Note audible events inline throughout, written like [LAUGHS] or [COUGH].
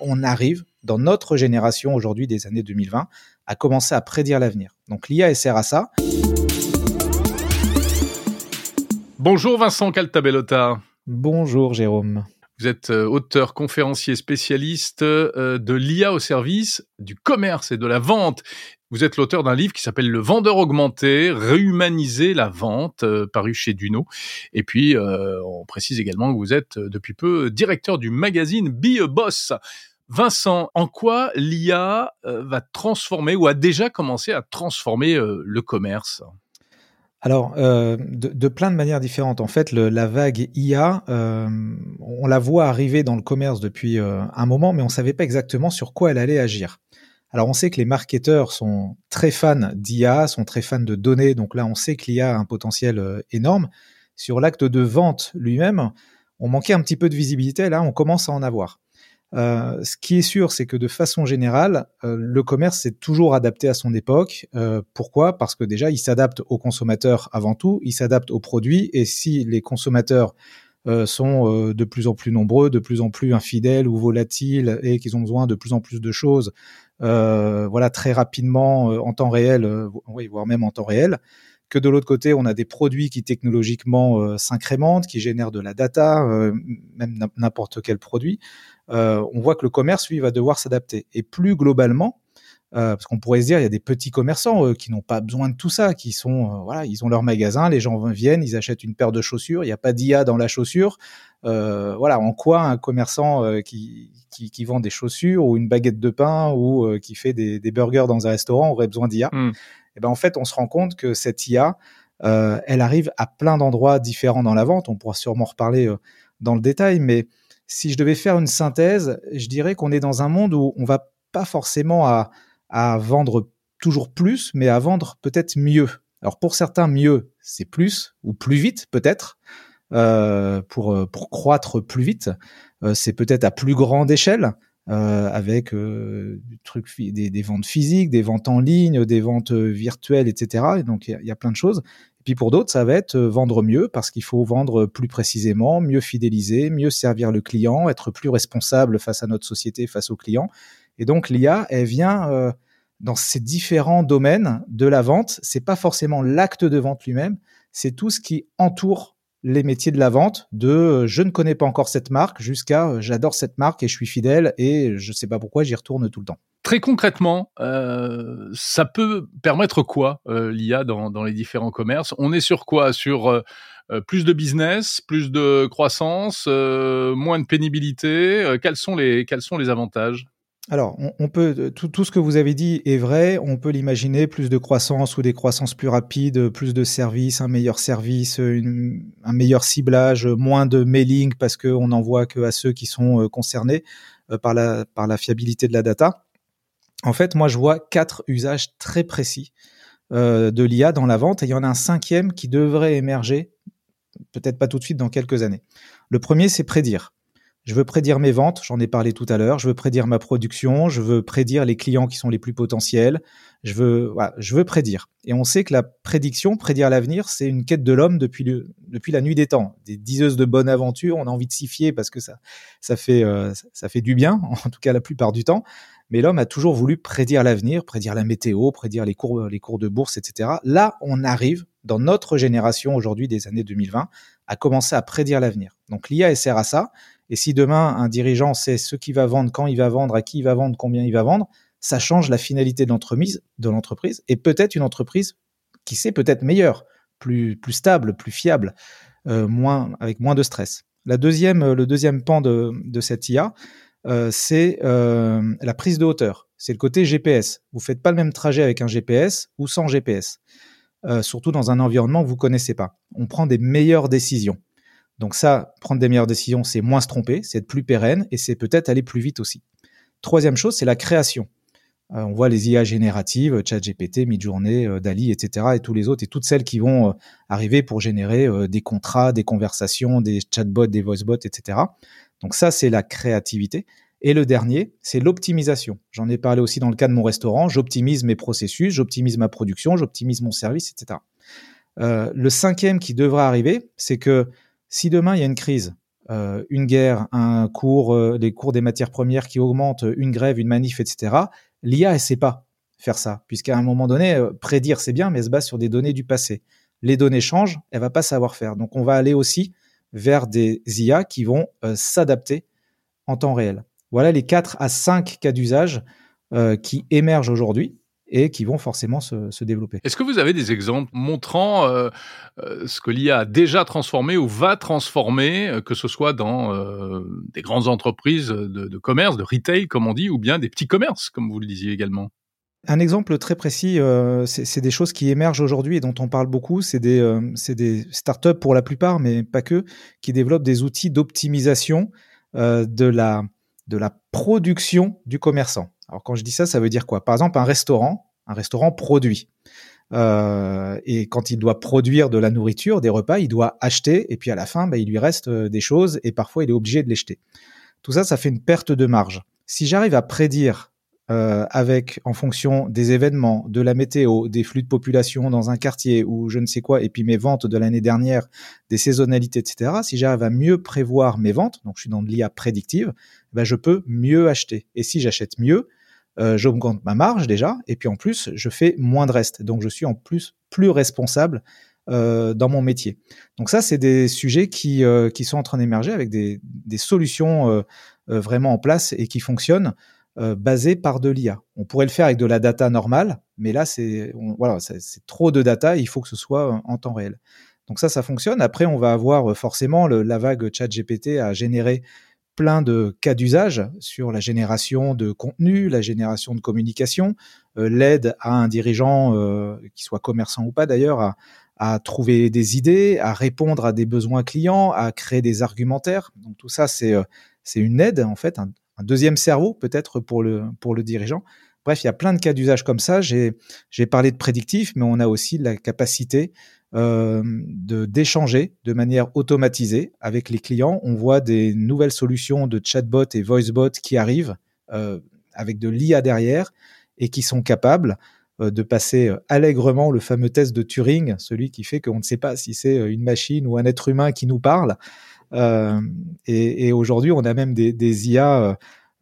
on arrive, dans notre génération aujourd'hui des années 2020, à commencer à prédire l'avenir. Donc l'IA elle sert à ça. Bonjour Vincent Caltabellota. Bonjour Jérôme. Vous êtes euh, auteur, conférencier, spécialiste euh, de l'IA au service du commerce et de la vente. Vous êtes l'auteur d'un livre qui s'appelle Le vendeur augmenté, réhumaniser la vente, euh, paru chez Duno. Et puis, on précise également que vous êtes depuis peu directeur du magazine Be a Boss. Vincent, en quoi l'IA va transformer ou a déjà commencé à transformer le commerce? Alors, euh, de, plein de manières différentes. En fait, la vague IA, euh, on la voit arriver dans le commerce depuis euh, un moment, mais on ne savait pas exactement sur quoi elle allait agir. Alors, on sait que les marketeurs sont très fans d'IA, sont très fans de données, donc là, on sait que l'IA a un potentiel énorme. Sur l'acte de vente lui-même, on manquait un petit peu de visibilité, là, on commence à en avoir. Euh, ce qui est sûr, c'est que de façon générale, euh, le commerce s'est toujours adapté à son époque. Euh, pourquoi? Parce que déjà, il s'adapte aux consommateurs avant tout, il s'adapte aux produits, et si les consommateurs sont de plus en plus nombreux, de plus en plus infidèles ou volatiles, et qu'ils ont besoin de plus en plus de choses, voilà, très rapidement, en temps réel, oui, voire même en temps réel, que de l'autre côté, on a des produits qui technologiquement s'incrémentent, qui génèrent de la data, même n'importe quel produit. Euh, on voit que le commerce, lui, va devoir s'adapter. Et plus globalement, euh, parce qu'on pourrait se dire, il y a des petits commerçants qui n'ont pas besoin de tout ça, qui sont, euh, voilà, ils ont leur magasin, les gens viennent, ils achètent une paire de chaussures, il n'y a pas d'IA dans la chaussure. voilà, en quoi un commerçant qui, qui, vend des chaussures ou une baguette de pain ou qui fait des, burgers dans un restaurant aurait besoin d'IA Et hmm. eh ben en fait, on se rend compte que cette IA, elle arrive à plein d'endroits différents dans la vente. On pourra sûrement reparler dans le détail, mais si je devais faire une synthèse, je dirais qu'on est dans un monde où on va pas forcément à, vendre toujours plus, mais à vendre peut-être mieux. Alors pour certains, mieux, c'est plus ou plus vite peut-être. Euh, pour, pour croître plus vite, euh, c'est peut-être à plus grande échelle. Euh, avec des, ventes physiques, des ventes en ligne, des ventes virtuelles, etc. Et donc il y, a plein de choses. Puis pour d'autres, ça va être euh, vendre mieux parce qu'il faut vendre plus précisément, mieux fidéliser, mieux servir le client, être plus responsable face à notre société, face aux clients. Et donc l'IA, elle vient euh, dans ces différents domaines de la vente. C'est pas forcément l'acte de vente lui-même, c'est tout ce qui entoure les métiers de la vente, de euh, je ne connais pas encore cette marque jusqu'à j'adore cette marque et je suis fidèle et je sais pas pourquoi j'y retourne tout le temps. Très concrètement, euh, ça peut permettre quoi euh, l'IA dans, dans, les différents commerces? On est sur quoi? Sur euh, plus de business, plus de croissance, moins de pénibilité Quels sont les quels sont les avantages? Alors, on, peut tout, tout, ce que vous avez dit est vrai. On peut l'imaginer plus de croissance ou des croissances plus rapides, plus de services, un meilleur service, un meilleur ciblage, moins de mailing parce qu'on n'envoie que à ceux qui sont concernés par la par la fiabilité de la data. En fait, moi, je vois quatre usages très précis euh, de l'IA dans la vente et il y en a un cinquième qui devrait émerger, peut-être pas tout de suite, dans quelques années. Le premier, c'est prédire. Je veux prédire mes ventes, j'en ai parlé tout à l'heure. Je veux prédire ma production, je veux prédire les clients qui sont les plus potentiels. Je veux, je veux prédire. Et on sait que la prédiction, prédire l'avenir, c'est une quête de l'homme depuis depuis la nuit des temps. Des diseuses de bonne aventure, on a envie de s'y fier parce que ça, ça fait, euh, ça fait du bien, [LAUGHS] en tout cas la plupart du temps. Mais l'homme a toujours voulu prédire l'avenir, prédire la météo, prédire les cours, les cours de bourse, etc. Là, on arrive dans notre génération aujourd'hui des années 2020 à commencer à prédire l'avenir. Donc l'IA sert à ça. Et si demain un dirigeant sait ce qu'il va vendre, quand il va vendre, à qui il va vendre, combien il va vendre, ça change la finalité de l'entreprise, de l'entreprise et peut-être une entreprise qui sait peut-être meilleure, plus stable, plus fiable, euh, moins avec moins de stress. La deuxième, le deuxième pan de, de cette IA, euh, c'est euh, la prise de hauteur. C'est le côté GPS. Vous faites pas le même trajet avec un GPS ou sans GPS. Euh, surtout dans un environnement que vous connaissez pas. On prend des meilleures décisions. Donc ça, prendre des meilleures décisions, c'est moins se tromper, c'est être plus pérenne et c'est peut-être aller plus vite aussi. Troisième chose, c'est la création. on voit les IA génératives, ChatGPT, Midjourney, Dali, etc. et tous les autres et toutes celles qui vont arriver pour générer des contrats, des conversations, des chatbots, des voicebots, etc. Donc ça, c'est la créativité. Et le dernier, c'est l'optimisation. J'en ai parlé aussi dans le cas de mon restaurant. J'optimise mes processus, j'optimise ma production, j'optimise mon service, etc. Euh, le cinquième qui devra arriver, c'est que si demain il y a une crise, une guerre, un cours, les cours des matières premières qui augmentent, une grève, une manif, etc. L'IA, elle sait pas faire ça, puisqu'à un moment donné, prédire c'est bien, mais elle se base sur des données du passé. Les données changent, elle va pas savoir faire. Donc on va aller aussi vers des IA qui vont s'adapter en temps réel. Voilà les 4 à 5 cas d'usage qui émergent aujourd'hui et qui vont forcément se, développer. Est-ce que vous avez des exemples montrant euh, euh, ce que l'IA a déjà transformé ou va transformer, euh, que ce soit dans des grandes entreprises de, commerce, de retail, comme on dit, ou bien des petits commerces, comme vous le disiez également? Un exemple très précis, c'est des choses qui émergent aujourd'hui et dont on parle beaucoup. C'est des, des startups pour la plupart, mais pas que, qui développent des outils d'optimisation de, la, de la production du commerçant. Alors quand je dis ça, ça veut dire quoi? Par exemple, un restaurant, un restaurant produit. Euh, et quand il doit produire de la nourriture, des repas, il doit acheter, et puis à la fin, bah, il lui reste euh, des choses, et parfois il est obligé de les jeter. Tout ça, ça fait une perte de marge. Si j'arrive à prédire euh, avec, en fonction des événements, de la météo, des flux de population dans un quartier ou je ne sais quoi, et puis mes ventes de l'année dernière, des saisonnalités, etc. Si j'arrive à mieux prévoir mes ventes, donc je suis dans de l'IA prédictive, ben je peux mieux acheter. Et si j'achète mieux, euh, j'augmente ma marge déjà, et puis en plus, je fais moins de reste. Donc je suis en plus plus responsable euh, dans mon métier. Donc ça, c'est des sujets qui, euh, qui sont en train d'émerger avec des, des solutions euh, euh, vraiment en place et qui fonctionnent euh, basé par de l'IA. On pourrait le faire avec de la data normale, mais là, c'est voilà, trop de data. Il faut que ce soit en temps réel. Donc ça, ça fonctionne. Après, on va avoir euh, forcément la vague ChatGPT à générer plein de cas d'usage sur la génération de contenu, la génération de communication, euh, l'aide à un dirigeant, euh, qui soit commerçant ou pas d'ailleurs, à, trouver des idées, à répondre à des besoins clients, à créer des argumentaires. Donc tout ça, c'est une aide en fait, un deuxième cerveau peut-être pour le, dirigeant. Bref, il y a plein de cas d'usage comme ça. J'ai, parlé de prédictif, mais on a aussi la capacité euh, d'échanger de manière automatisée avec les clients. On voit des nouvelles solutions de chatbot et voicebot qui arrivent euh, avec de l'IA derrière et qui sont capables euh, de passer allègrement le fameux test de Turing, celui qui fait qu'on ne sait pas si c'est une machine ou un être humain qui nous parle. Euh, et, et aujourd'hui, on a même des, des IA euh,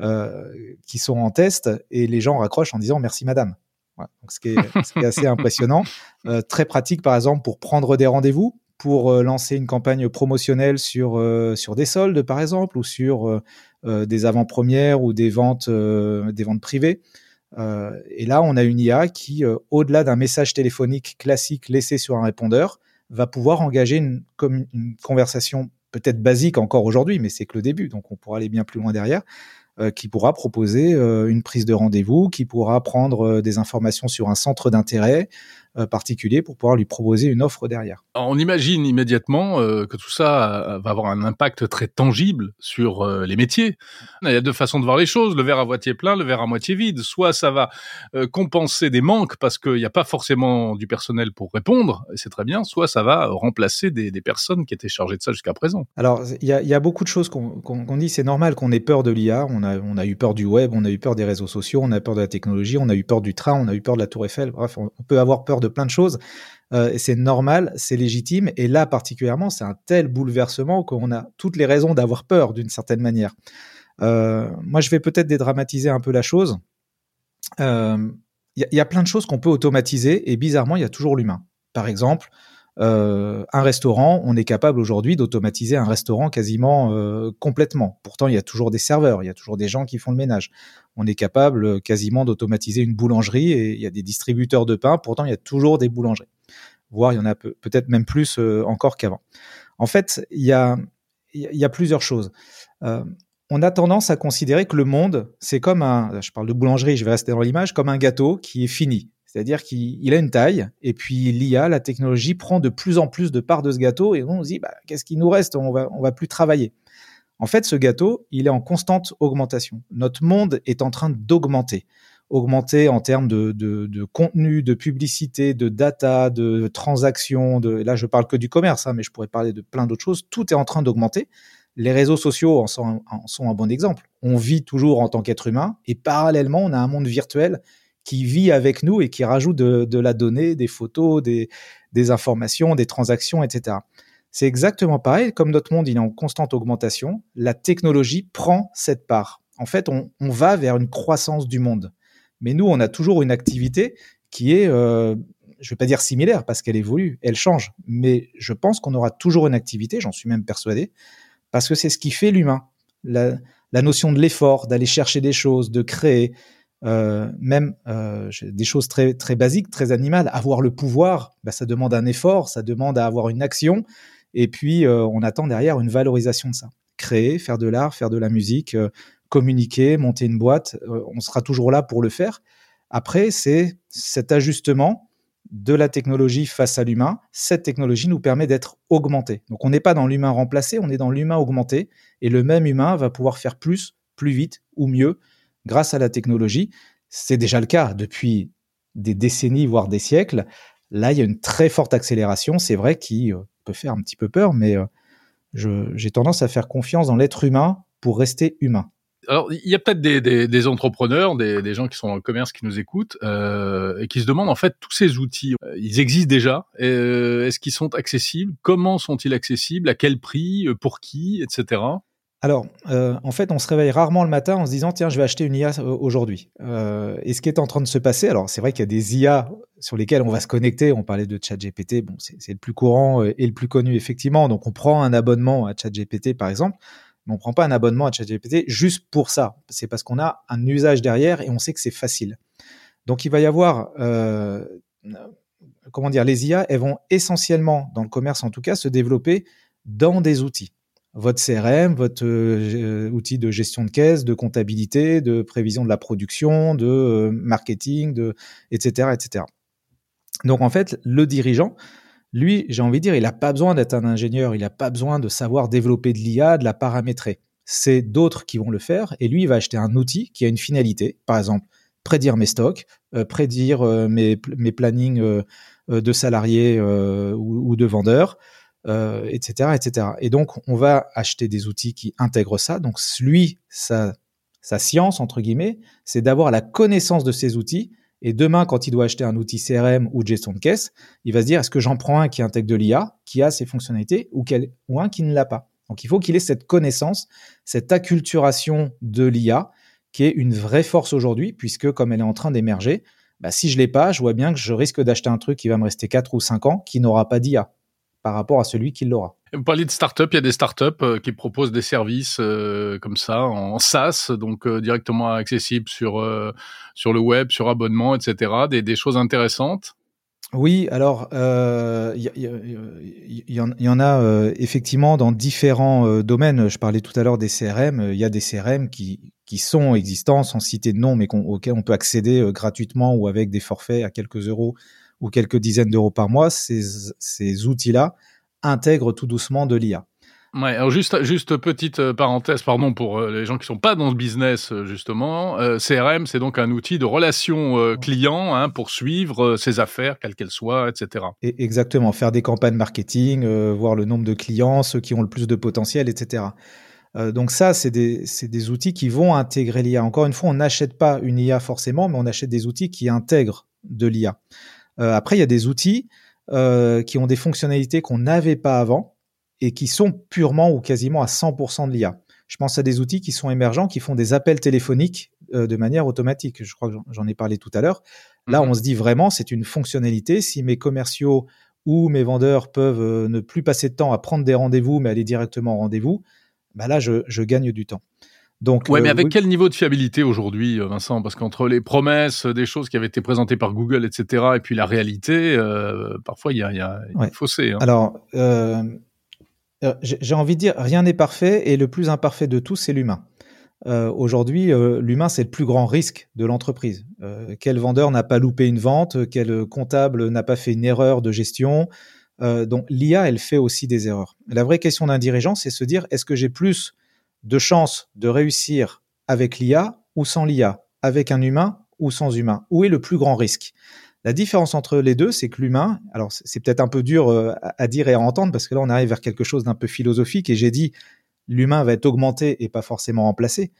euh, qui sont en test et les gens raccrochent en disant merci madame. Donc, ce, qui est, ce qui est assez impressionnant. [LAUGHS] Euh, très pratique, par exemple, pour prendre des rendez-vous, pour euh, lancer une campagne promotionnelle sur, euh, sur des soldes, par exemple, ou sur des avant-premières ou des ventes, des ventes privées. et là, on a une IA qui, au-delà d'un message téléphonique classique laissé sur un répondeur, va pouvoir engager une, une conversation peut-être basique encore aujourd'hui, mais c'est que le début, donc on pourra aller bien plus loin derrière, euh, qui pourra proposer euh, une prise de rendez-vous, qui pourra prendre euh, des informations sur un centre d'intérêt, particulier pour pouvoir lui proposer une offre derrière. On imagine immédiatement euh, que tout ça euh, va avoir un impact très tangible sur les métiers. Il y a deux façons de voir les choses, le verre à moitié plein, le verre à moitié vide. Soit ça va compenser des manques parce qu'il n'y a pas forcément du personnel pour répondre, et c'est très bien, soit ça va remplacer des, des, personnes qui étaient chargées de ça jusqu'à présent. Alors, il y a, y a, beaucoup de choses qu'on qu qu dit, c'est normal qu'on ait peur de l'IA, on a, on a eu peur du web, on a eu peur des réseaux sociaux, on a peur de la technologie, on a eu peur du train, on a eu peur de la tour Eiffel, bref, on peut avoir peur de plein de choses. Euh, c'est normal, c'est légitime. Et là, particulièrement, c'est un tel bouleversement qu'on a toutes les raisons d'avoir peur d'une certaine manière. Euh, moi, je vais peut-être dédramatiser un peu la chose. Il euh, y, y, a plein de choses qu'on peut automatiser et bizarrement, il y a toujours l'humain. Par exemple, euh, un restaurant, on est capable aujourd'hui d'automatiser un restaurant quasiment euh, complètement. Pourtant, il y a toujours des serveurs, il y a toujours des gens qui font le ménage. On est capable euh, quasiment d'automatiser une boulangerie et il y a des distributeurs de pain. Pourtant, il y a toujours des boulangeries. Voire, il y en a peut-être même plus euh, encore qu'avant. En fait, il y a, il y a plusieurs choses. Euh, on a tendance à considérer que le monde, c'est comme un, je parle de boulangerie, je vais rester dans l'image, comme un gâteau qui est fini. C'est-à-dire qu'il a une taille, et puis l'IA, la technologie, prend de plus en plus de parts de ce gâteau, et on se dit, bah, qu'est-ce qui nous reste? On va, va plus travailler. En fait, ce gâteau, il est en constante augmentation. Notre monde est en train d'augmenter. Augmenter en termes de, contenu, de publicité, de data, de transactions. Là, je parle que du commerce, hein, mais je pourrais parler de plein d'autres choses. Tout est en train d'augmenter. Les réseaux sociaux en sont un bon exemple. On vit toujours en tant qu'être humain, et parallèlement, on a un monde virtuel qui vit avec nous et qui rajoute de, la donnée, des photos, des, informations, des transactions, etc. C'est exactement pareil, comme notre monde il est en constante augmentation, la technologie prend cette part. En fait, on, va vers une croissance du monde. Mais nous, on a toujours une activité qui est, euh, je ne vais pas dire similaire parce qu'elle évolue, elle change. Mais je pense qu'on aura toujours une activité, j'en suis même persuadé, parce que c'est ce qui fait l'humain. La notion de l'effort, d'aller chercher des choses, de créer, euh, même euh, des choses très très basiques, très animales. Avoir le pouvoir, bah, ça demande un effort, ça demande à avoir une action, et puis euh, on attend derrière une valorisation de ça. Créer, faire de l'art, faire de la musique, communiquer, monter une boîte, on sera toujours là pour le faire. Après, c'est cet ajustement de la technologie face à l'humain. Cette technologie nous permet d'être augmenté. Donc on n'est pas dans l'humain remplacé, on est dans l'humain augmenté, et le même humain va pouvoir faire plus, plus vite ou mieux grâce à la technologie. C'est déjà le cas depuis des décennies, voire des siècles. Là, il y a une très forte accélération, c'est vrai, qui euh, peut faire un petit peu peur, mais euh, j'ai tendance à faire confiance dans l'être humain pour rester humain. Alors, il y a peut-être des, entrepreneurs, des, gens qui sont dans le commerce qui nous écoutent euh, et qui se demandent en fait tous ces outils, ils existent déjà. Est-ce qu'ils sont accessibles? Comment sont-ils accessibles? À quel prix? Pour qui? Etc. Alors, euh, en fait, on se réveille rarement le matin en se disant tiens, je vais acheter une IA euh, aujourd'hui. Euh, et ce qui est en train de se passer, alors c'est vrai qu'il y a des IA sur lesquelles on va se connecter. On parlait de ChatGPT, bon, c'est le plus courant et le plus connu effectivement. Donc, on prend un abonnement à ChatGPT par exemple, mais on prend pas un abonnement à ChatGPT juste pour ça. C'est parce qu'on a un usage derrière et on sait que c'est facile. Donc, il va y avoir comment dire, les IA, elles vont essentiellement, dans le commerce en tout cas, se développer dans des outils votre CRM, votre euh, outil de gestion de caisse, de comptabilité, de prévision de la production, de euh, marketing, de etc., etc. Donc en fait, le dirigeant, lui, j'ai envie de dire, il n'a pas besoin d'être un ingénieur, il n'a pas besoin de savoir développer de l'IA, de la paramétrer. C'est d'autres qui vont le faire, et lui, il va acheter un outil qui a une finalité, par exemple, prédire mes stocks, euh, prédire mes, mes plannings de salariés ou, de vendeurs, euh, etc. Et donc, on va acheter des outils qui intègrent ça. Donc, lui, sa, sa science, entre guillemets, c'est d'avoir la connaissance de ces outils. Et demain, quand il doit acheter un outil CRM ou de gestion de caisse, il va se dire, est-ce que j'en prends un qui intègre de l'IA, qui a ces fonctionnalités, ou, quel, ou un qui ne l'a pas? Donc, il faut qu'il ait cette connaissance, cette acculturation de l'IA, qui est une vraie force aujourd'hui, puisque comme elle est en train d'émerger, bah, si je l'ai pas, je vois bien que je risque d'acheter un truc qui va me rester 4 ou 5 ans, qui n'aura pas d'IA par rapport à celui qui l'aura. Vous parlez de start-up, il y a des start-up euh, qui proposent des services euh, comme ça en SaaS, donc euh, directement accessibles sur sur le web, sur abonnement, etc. Des, des choses intéressantes? Oui, alors il y, y, en a effectivement dans différents domaines. Je parlais tout à l'heure des CRM. Il y a des CRM qui qui sont existants, sans citer de nom, mais auxquels on peut accéder gratuitement ou avec des forfaits à quelques euros ou quelques dizaines d'euros par mois, ces, ces outils-là intègrent tout doucement de l'IA. Ouais, alors juste, juste petite euh, parenthèse, pardon, pour euh, les gens qui sont pas dans ce business, euh, justement. CRM, c'est donc un outil de relation client hein, pour suivre ses affaires, quelles qu'elles soient, etc. Et exactement, faire des campagnes marketing, voir le nombre de clients, ceux qui ont le plus de potentiel, etc. donc ça, c'est des, des outils qui vont intégrer l'IA. Encore une fois, on n'achète pas une IA forcément, mais on achète des outils qui intègrent de l'IA. Euh, après, il y a des outils euh, qui ont des fonctionnalités qu'on n'avait pas avant et qui sont purement ou quasiment à 100% de l'IA. Je pense à des outils qui sont émergents, qui font des appels téléphoniques euh, de manière automatique. Je crois que j'en ai parlé tout à l'heure. Là, mhm. on se dit vraiment, c'est une fonctionnalité. Si mes commerciaux ou mes vendeurs peuvent ne plus passer de temps à prendre des rendez-vous, mais aller directement au rendez-vous, bah là, je gagne du temps. Donc, ouais, mais euh, avec quel niveau de fiabilité aujourd'hui, euh, Vincent? Parce qu'entre les promesses, des choses qui avaient été présentées par Google, etc., et puis la réalité, euh, parfois il y a, y a un fossé. Hein. Alors, euh, j'ai envie de dire, rien n'est parfait, et le plus imparfait de tout, c'est l'humain. Aujourd'hui, l'humain, c'est le plus grand risque de l'entreprise. quel vendeur n'a pas loupé une vente? Quel comptable n'a pas fait une erreur de gestion? Donc, l'IA, elle fait aussi des erreurs. La vraie question d'un dirigeant, c'est se dire, est-ce que j'ai plus de chances de réussir avec l'IA ou sans l'IA, avec un humain ou sans humain Où est le plus grand risque? La différence entre les deux, c'est que l'humain, alors c'est peut-être un peu dur euh, à dire et à entendre parce que là on arrive vers quelque chose d'un peu philosophique et j'ai dit l'humain va être augmenté et pas forcément remplacé.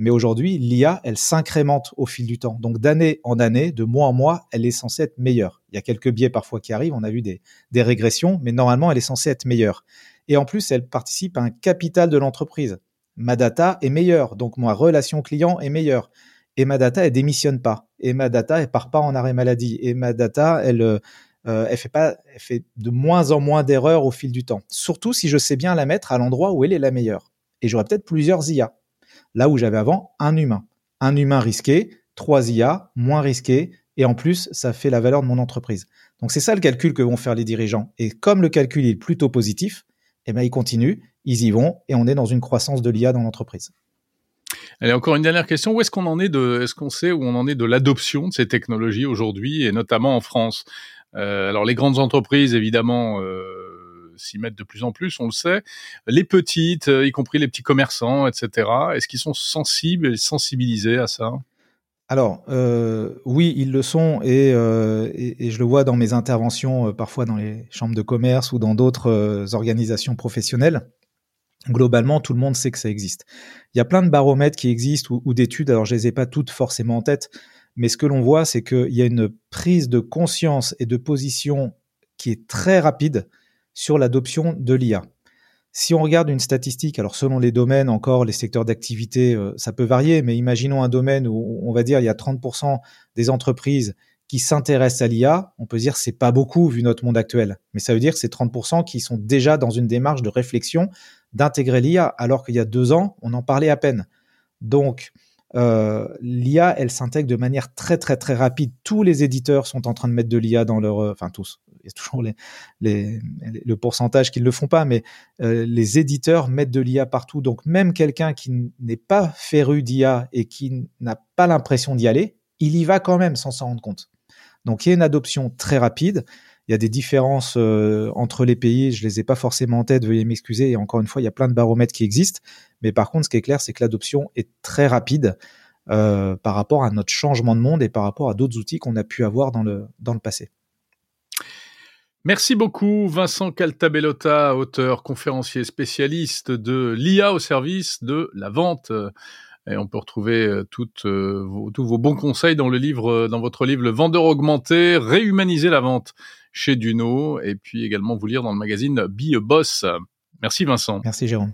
Mais aujourd'hui, l'IA, elle s'incrémente au fil du temps. Donc d'année en année, de mois en mois, elle est censée être meilleure. Il y a quelques biais parfois qui arrivent, on a vu des, des régressions, mais normalement, elle est censée être meilleure. Et en plus, elle participe à un capital de l'entreprise. Ma data est meilleure, donc ma relation client est meilleure. Et ma data, elle démissionne pas. Et ma data, elle part pas en arrêt maladie. Et ma data, elle, euh, elle fait pas, elle fait de moins en moins d'erreurs au fil du temps. Surtout si je sais bien la mettre à l'endroit où elle est la meilleure. Et j'aurais peut-être plusieurs IA. Là où j'avais avant un humain. Un humain risqué, trois IA, moins risqué, et en plus, ça fait la valeur de mon entreprise. Donc c'est ça le calcul que vont faire les dirigeants. Et comme le calcul est plutôt positif, eh ben ils continuent, ils y vont, et on est dans une croissance de l'IA dans l'entreprise. Allez, encore une dernière question. Où est-ce qu'on en est de, est-ce qu'on sait où on en est de l'adoption de ces technologies aujourd'hui, et notamment en France? Euh, Alors les grandes entreprises, évidemment. Euh, s'y mettent de plus en plus, on le sait. Les petites, euh, y compris les petits commerçants, etc. Est-ce qu'ils sont sensibles et sensibilisés à ça? Alors euh, oui, ils le sont et, euh, et, je le vois dans mes interventions, euh, parfois dans les chambres de commerce ou dans d'autres organisations professionnelles. Globalement, tout le monde sait que ça existe. Il y a plein de baromètres qui existent ou, ou d'études. Alors je les ai pas toutes forcément en tête, mais ce que l'on voit, c'est qu'il y a une prise de conscience et de position qui est très rapide sur l'adoption de l'IA. Si on regarde une statistique, alors selon les domaines encore, les secteurs d'activité, euh, ça peut varier, mais imaginons un domaine où on va dire il y a 30% des entreprises qui s'intéressent à l'IA, on peut dire c'est pas beaucoup vu notre monde actuel, mais ça veut dire que c'est 30% qui sont déjà dans une démarche de réflexion d'intégrer l'IA, alors qu'il y a deux ans, on en parlait à peine. Donc, euh, l'IA, elle s'intègre de manière très très très rapide. Tous les éditeurs sont en train de mettre de l'IA dans leur, euh, enfin tous, il y a toujours le pourcentage qui ne le font pas, mais euh, les éditeurs mettent de l'IA partout. Donc même quelqu'un qui n'est pas féru d'IA et qui n'a pas l'impression d'y aller, il y va quand même sans s'en rendre compte. Donc il y a une adoption très rapide. Il y a des différences euh, entre les pays, je les ai pas forcément en tête, veuillez m'excuser. Et encore une fois, il y a plein de baromètres qui existent. Mais par contre, ce qui est clair, c'est que l'adoption est très rapide euh, par rapport à notre changement de monde et par rapport à d'autres outils qu'on a pu avoir dans le, dans le passé. Merci beaucoup Vincent Caltabellota, auteur, conférencier spécialiste de l'IA au service de la vente. Et on peut retrouver euh, toutes, euh, tous vos bons conseils dans le livre, dans votre livre Le Vendeur augmenté, réhumaniser la vente chez Duno, et puis également vous lire dans le magazine Be a Boss. Merci Vincent. Merci Jérôme.